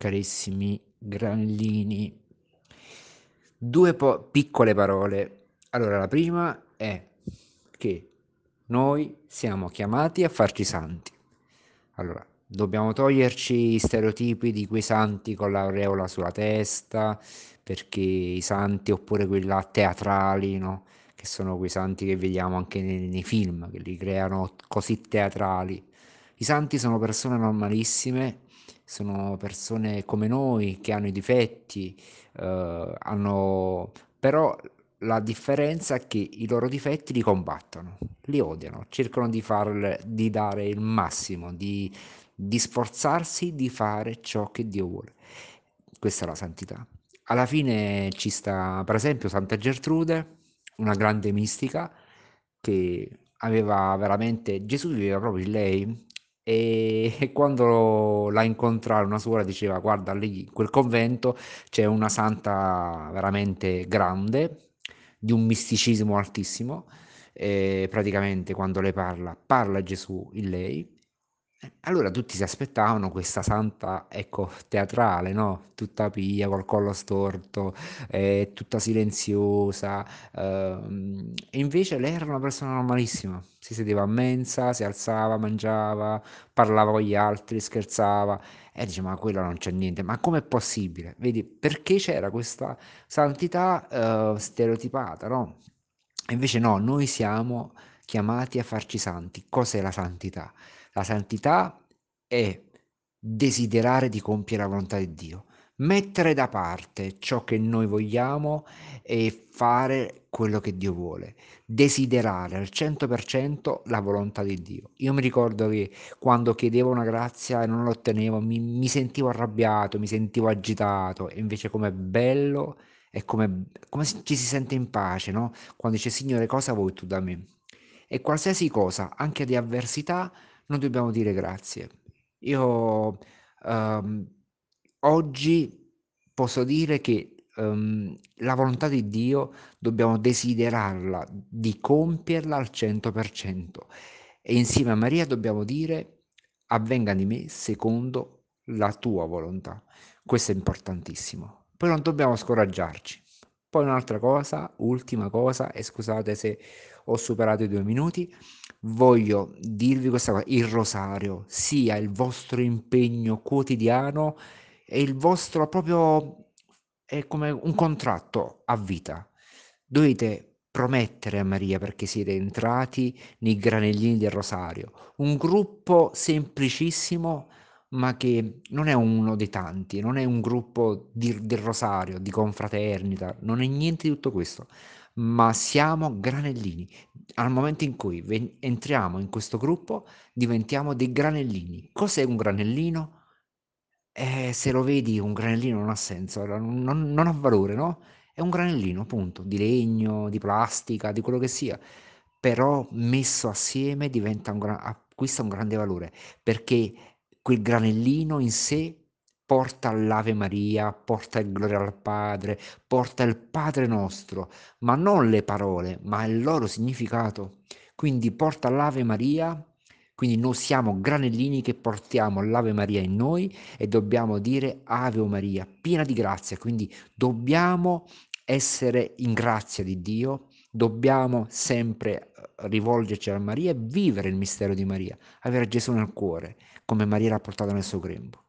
carissimi granellini. Due po- piccole parole. Allora, la prima è che noi siamo chiamati a farci santi. Allora, dobbiamo toglierci i stereotipi di quei santi con l'aureola sulla testa, perché i santi oppure quelli teatrali, no? Che sono quei santi che vediamo anche nei, nei film, che li creano così teatrali. I santi sono persone normalissime, sono persone come noi che hanno i difetti, eh, hanno... però la differenza è che i loro difetti li combattono, li odiano, cercano di, farle, di dare il massimo, di, di sforzarsi di fare ciò che Dio vuole. Questa è la santità. Alla fine ci sta, per esempio, Santa Gertrude, una grande mistica che aveva veramente, Gesù viveva proprio in lei e, quando la incontrò una suora diceva guarda lì in quel convento c'è una santa veramente grande di un misticismo altissimo. E praticamente quando lei parla parla Gesù in lei allora tutti si aspettavano questa santa, ecco, teatrale, no? Tutta pia, col collo storto, eh, tutta silenziosa. ehm, e invece lei era una persona normalissima. Si sedeva a mensa, si alzava, mangiava, parlava con gli altri, scherzava. E dice, ma quello non c'è niente. Ma com'è possibile? Vedi, perché c'era questa santità, eh, stereotipata, no? Invece no, noi siamo chiamati a farci santi. Cos'è la santità? La santità è desiderare di compiere la volontà di Dio, mettere da parte ciò che noi vogliamo e fare quello che Dio vuole, desiderare al 100% la volontà di Dio. Io mi ricordo che quando chiedevo una grazia e non l'ottenevo, mi, mi sentivo arrabbiato, mi sentivo agitato, e invece com'è bello e come, come ci si sente in pace, no? Quando dice Signore cosa vuoi tu da me? E qualsiasi cosa, anche di avversità, noi dobbiamo dire grazie. Io um, oggi posso dire che um, la volontà di Dio dobbiamo desiderarla, di compierla al 100%. E insieme a Maria dobbiamo dire avvenga di me secondo la tua volontà. Questo è importantissimo. Poi non dobbiamo scoraggiarci. Poi un'altra cosa, ultima cosa, e scusate se ho superato i due minuti, voglio dirvi questa cosa, il rosario sia il vostro impegno quotidiano e il vostro proprio, è come un contratto a vita. Dovete promettere a Maria perché siete entrati nei granellini del rosario, un gruppo semplicissimo ma che non è uno dei tanti, non è un gruppo di, del rosario, di confraternita, non è niente di tutto questo, ma siamo granellini. Al momento in cui ven- entriamo in questo gruppo diventiamo dei granellini. Cos'è un granellino? Eh, se lo vedi un granellino non ha senso, non, non, ha valore, no? È un granellino, appunto, di legno, di plastica, di quello che sia, però messo assieme diventa un gra- acquista un grande valore, perché quel granellino in sé porta l'Ave Maria, porta il gloria al Padre, porta il Padre nostro, ma non le parole, ma il loro significato. Quindi porta l'Ave Maria, quindi noi siamo granellini che portiamo l'Ave Maria in noi e dobbiamo dire Ave Maria, piena di grazia, quindi dobbiamo essere in grazia di Dio, dobbiamo sempre eh, rivolgerci a Maria e vivere il mistero di Maria, avere Gesù nel cuore, come Maria l'ha portato nel suo grembo.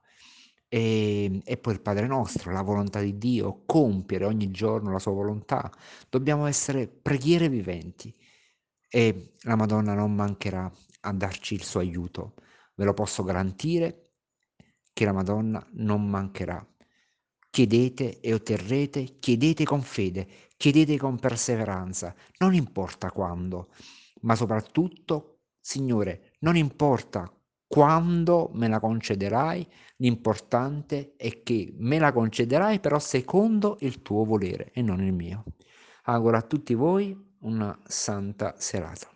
E, e, poi il Padre nostro, la volontà di Dio, compiere ogni giorno la sua volontà. Dobbiamo essere preghiere viventi e la Madonna non mancherà a darci il suo aiuto. Ve lo posso garantire che la Madonna non mancherà. Chiedete e otterrete, chiedete con fede, chiedete con perseveranza, non importa quando, ma soprattutto, Signore, non importa quando me la concederai, l'importante è che me la concederai però secondo il tuo volere e non il mio. Auguro a tutti voi una santa serata.